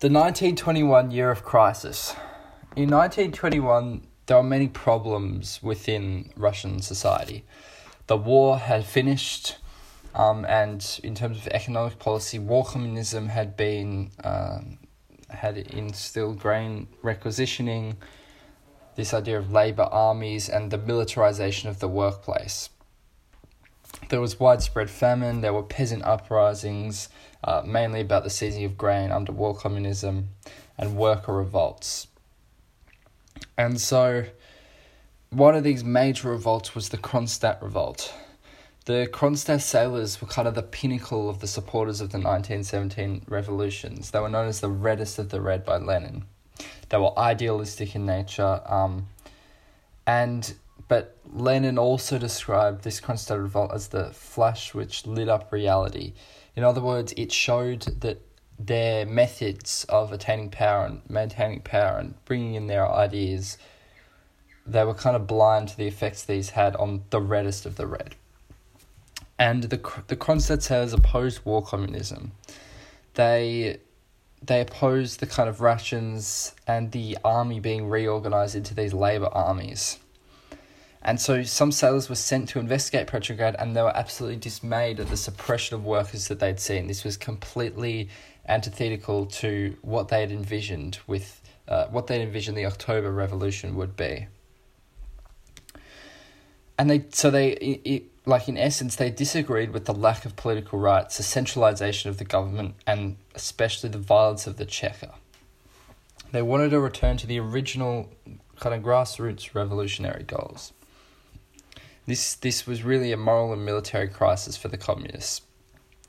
The 1921 year of crisis. In 1921, there were many problems within Russian society. The war had finished, um, and in terms of economic policy, war communism had been um, had instilled grain requisitioning, this idea of labor armies, and the militarization of the workplace. There was widespread famine. There were peasant uprisings uh, mainly about the seizing of grain under war communism and worker revolts. And so, one of these major revolts was the Kronstadt Revolt. The Kronstadt sailors were kind of the pinnacle of the supporters of the 1917 revolutions. They were known as the reddest of the red by Lenin. They were idealistic in nature, um, and but Lenin also described this Kronstadt revolt as the flash which lit up reality. In other words, it showed that their methods of attaining power and maintaining power and bringing in their ideas, they were kind of blind to the effects these had on the reddest of the red. And the the Kronstadt sailors opposed war communism. They they opposed the kind of rations and the army being reorganized into these labor armies. And so some sailors were sent to investigate Petrograd and they were absolutely dismayed at the suppression of workers that they'd seen. This was completely antithetical to what they had envisioned with uh, what they envisioned the October Revolution would be. And they so they it, like in essence they disagreed with the lack of political rights, the centralization of the government, and especially the violence of the Cheka. They wanted to return to the original kind of grassroots revolutionary goals. This this was really a moral and military crisis for the communists.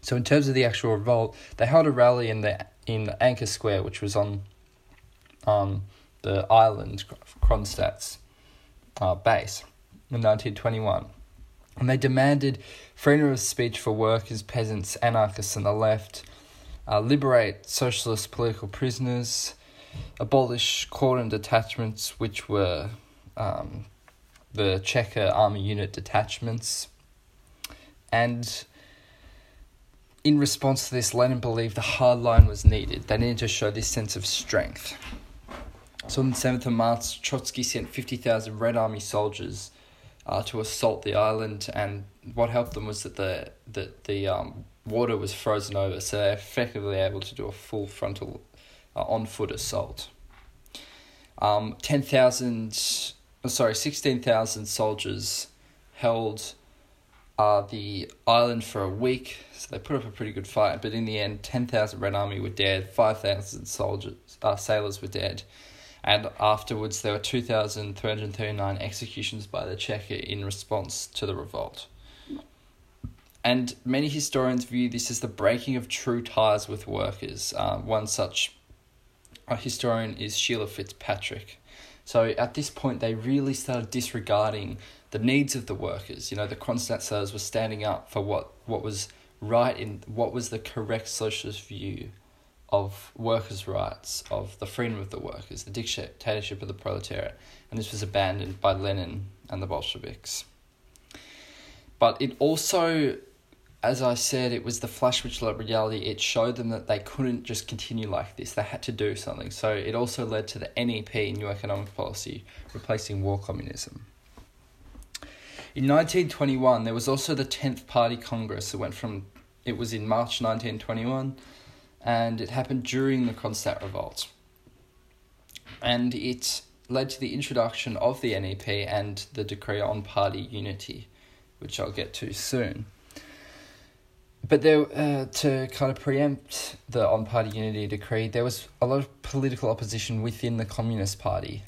So in terms of the actual revolt, they held a rally in the in Anchor Square, which was on um, the island of Kronstadt's uh, base in 1921. And they demanded freedom of speech for workers, peasants, anarchists, and the left, uh, liberate socialist political prisoners, abolish cordon detachments, which were um, the Cheka Army Unit detachments. And in response to this, Lenin believed the hard line was needed. They needed to show this sense of strength. So on the 7th of March, Trotsky sent 50,000 Red Army soldiers uh, to assault the island, and what helped them was that the, that the um, water was frozen over, so they were effectively able to do a full frontal uh, on foot assault. Um, 10,000 Oh, sorry, 16,000 soldiers held uh, the island for a week, so they put up a pretty good fight. But in the end, 10,000 Red Army were dead, 5,000 soldiers, uh, sailors were dead, and afterwards there were 2,339 executions by the Cheka in response to the revolt. And many historians view this as the breaking of true ties with workers. Uh, one such historian is Sheila Fitzpatrick. So at this point, they really started disregarding the needs of the workers. You know, the Kronstadt were standing up for what, what was right in what was the correct socialist view of workers' rights, of the freedom of the workers, the dictatorship of the proletariat, and this was abandoned by Lenin and the Bolsheviks. But it also as I said, it was the flash which led reality. It showed them that they couldn't just continue like this. They had to do something. So it also led to the NEP, New Economic Policy, replacing war communism. In 1921, there was also the 10th Party Congress. It went from, it was in March 1921, and it happened during the Kronstadt Revolt. And it led to the introduction of the NEP and the decree on party unity, which I'll get to soon but there, uh, to kind of preempt the on party unity decree, there was a lot of political opposition within the Communist Party.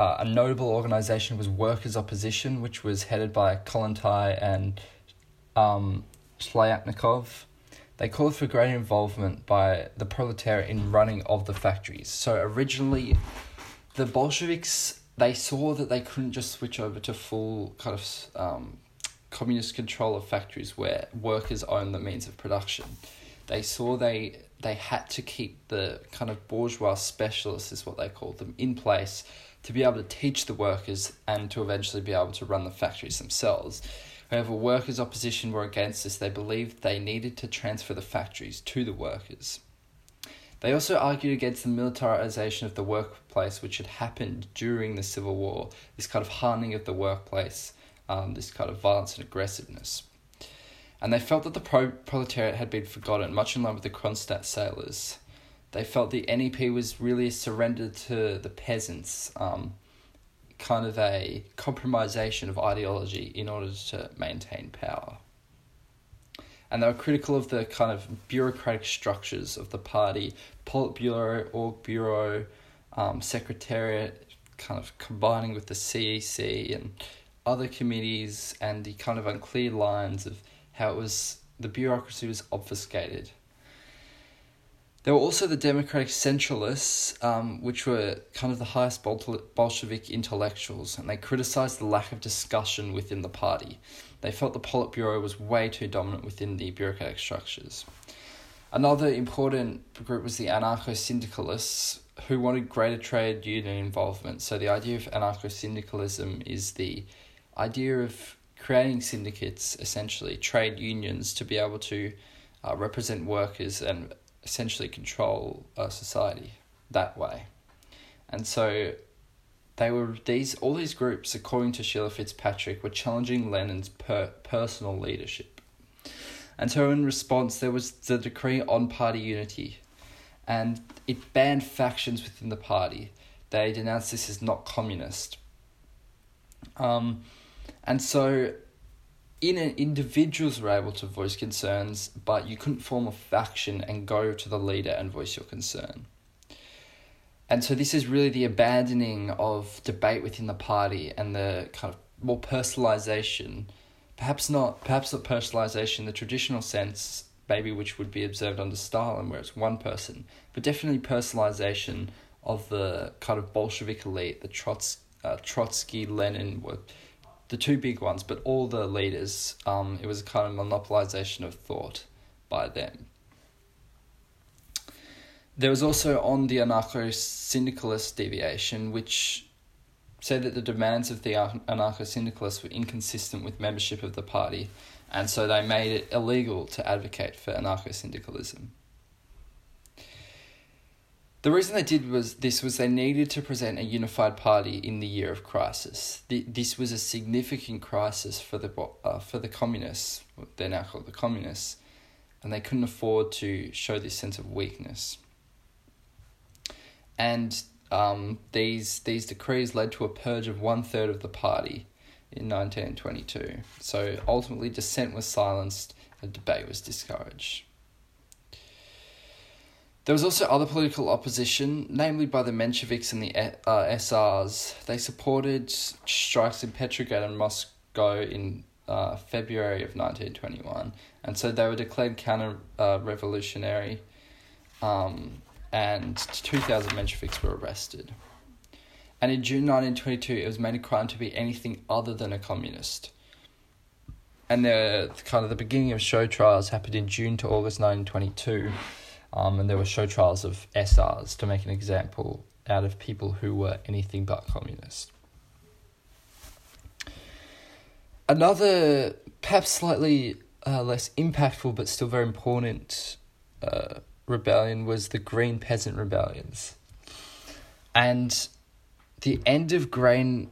Uh, a notable organization was Workers' Opposition, which was headed by Kollontai and um. They called for greater involvement by the proletariat in running of the factories. So originally, the Bolsheviks they saw that they couldn't just switch over to full kind of um, communist control of factories where workers own the means of production. They saw they they had to keep the kind of bourgeois specialists is what they called them in place to be able to teach the workers and to eventually be able to run the factories themselves. However, workers' opposition were against this. They believed they needed to transfer the factories to the workers. They also argued against the militarization of the workplace, which had happened during the Civil War, this kind of hardening of the workplace, um, this kind of violence and aggressiveness. And they felt that the pro- proletariat had been forgotten, much in line with the Kronstadt sailors. They felt the NEP was really a surrender to the peasants, um, kind of a compromisation of ideology in order to maintain power and they were critical of the kind of bureaucratic structures of the party, Politburo, Orgburo, um, Secretariat, kind of combining with the CEC and other committees, and the kind of unclear lines of how it was the bureaucracy was obfuscated. There were also the Democratic Centralists, um, which were kind of the highest Bolshevik intellectuals, and they criticized the lack of discussion within the party. They felt the Politburo was way too dominant within the bureaucratic structures. Another important group was the anarcho syndicalists, who wanted greater trade union involvement. So, the idea of anarcho syndicalism is the idea of creating syndicates, essentially, trade unions, to be able to uh, represent workers and essentially control a society that way. And so they were these all these groups, according to Sheila Fitzpatrick, were challenging Lenin's per, personal leadership. And so in response there was the decree on party unity and it banned factions within the party. They denounced this as not communist. Um, and so in an, individuals were able to voice concerns, but you couldn't form a faction and go to the leader and voice your concern. And so this is really the abandoning of debate within the party and the kind of more personalization, perhaps not perhaps not personalization in the traditional sense, maybe which would be observed under Stalin, where it's one person, but definitely personalization of the kind of Bolshevik elite, the Trots, uh, Trotsky, Lenin were the two big ones, but all the leaders, um, it was a kind of monopolization of thought by them. There was also on the anarcho syndicalist deviation, which said that the demands of the anarcho syndicalists were inconsistent with membership of the party, and so they made it illegal to advocate for anarcho syndicalism. The reason they did was this was they needed to present a unified party in the year of crisis. The, this was a significant crisis for the uh, for the communists. They're now called the communists, and they couldn't afford to show this sense of weakness. And um, these these decrees led to a purge of one third of the party in nineteen twenty two. So ultimately, dissent was silenced, and debate was discouraged. There was also other political opposition, namely by the Mensheviks and the uh, SRs. They supported strikes in Petrograd and Moscow in uh, February of 1921, and so they were declared counter uh, revolutionary, um, and 2,000 Mensheviks were arrested. And in June 1922, it was made a crime to be anything other than a communist. And the kind of the beginning of show trials happened in June to August 1922 um, and there were show trials of SRs to make an example out of people who were anything but communist. Another, perhaps slightly uh, less impactful but still very important uh, rebellion was the Green Peasant Rebellions. And the end of grain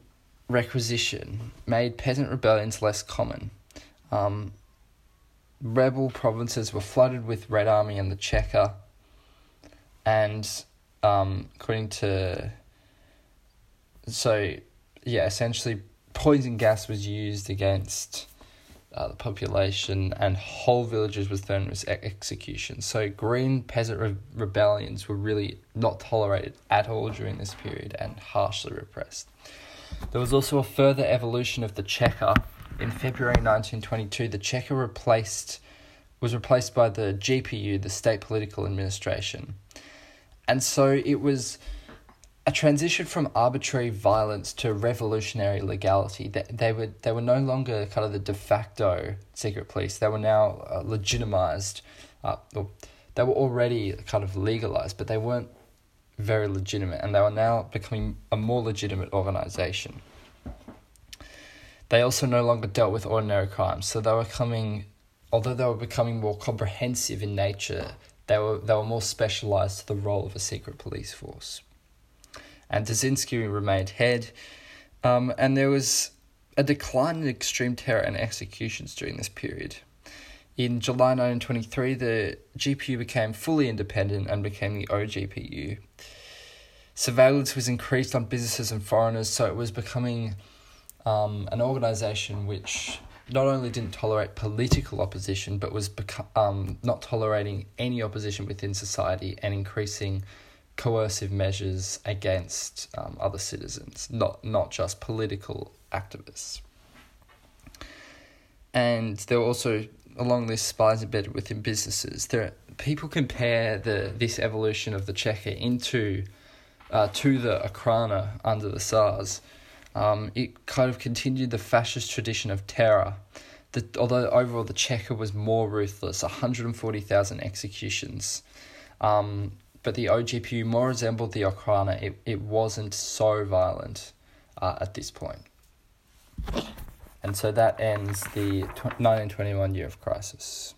requisition made peasant rebellions less common. Um, rebel provinces were flooded with Red Army and the Cheka, and um, according to so yeah, essentially poison gas was used against uh, the population, and whole villages were thrown into execution. So green peasant re- rebellions were really not tolerated at all during this period and harshly repressed. There was also a further evolution of the Cheka in February 1922, the Cheka replaced was replaced by the GPU, the State Political Administration. And so it was a transition from arbitrary violence to revolutionary legality. They, they were they were no longer kind of the de facto secret police. They were now uh, legitimized. Uh, they were already kind of legalized, but they weren't very legitimate, and they were now becoming a more legitimate organization. They also no longer dealt with ordinary crimes, so they were coming, although they were becoming more comprehensive in nature, They were they were more specialized to the role of a secret police force. And Dzerzhinsky remained head, um, and there was a decline in extreme terror and executions during this period. In July 1923, the GPU became fully independent and became the OGPU. Surveillance was increased on businesses and foreigners, so it was becoming um, an organization which not only didn't tolerate political opposition, but was um, not tolerating any opposition within society and increasing coercive measures against um, other citizens, not, not just political activists. And there were also, along this, spies embedded within businesses. There, people compare the this evolution of the Cheka into uh, to the Okhrana under the Tsars um, it kind of continued the fascist tradition of terror. The, although overall the Cheka was more ruthless, 140,000 executions. Um, but the OGPU more resembled the Okhrana. It, it wasn't so violent uh, at this point. And so that ends the 1921 year of crisis.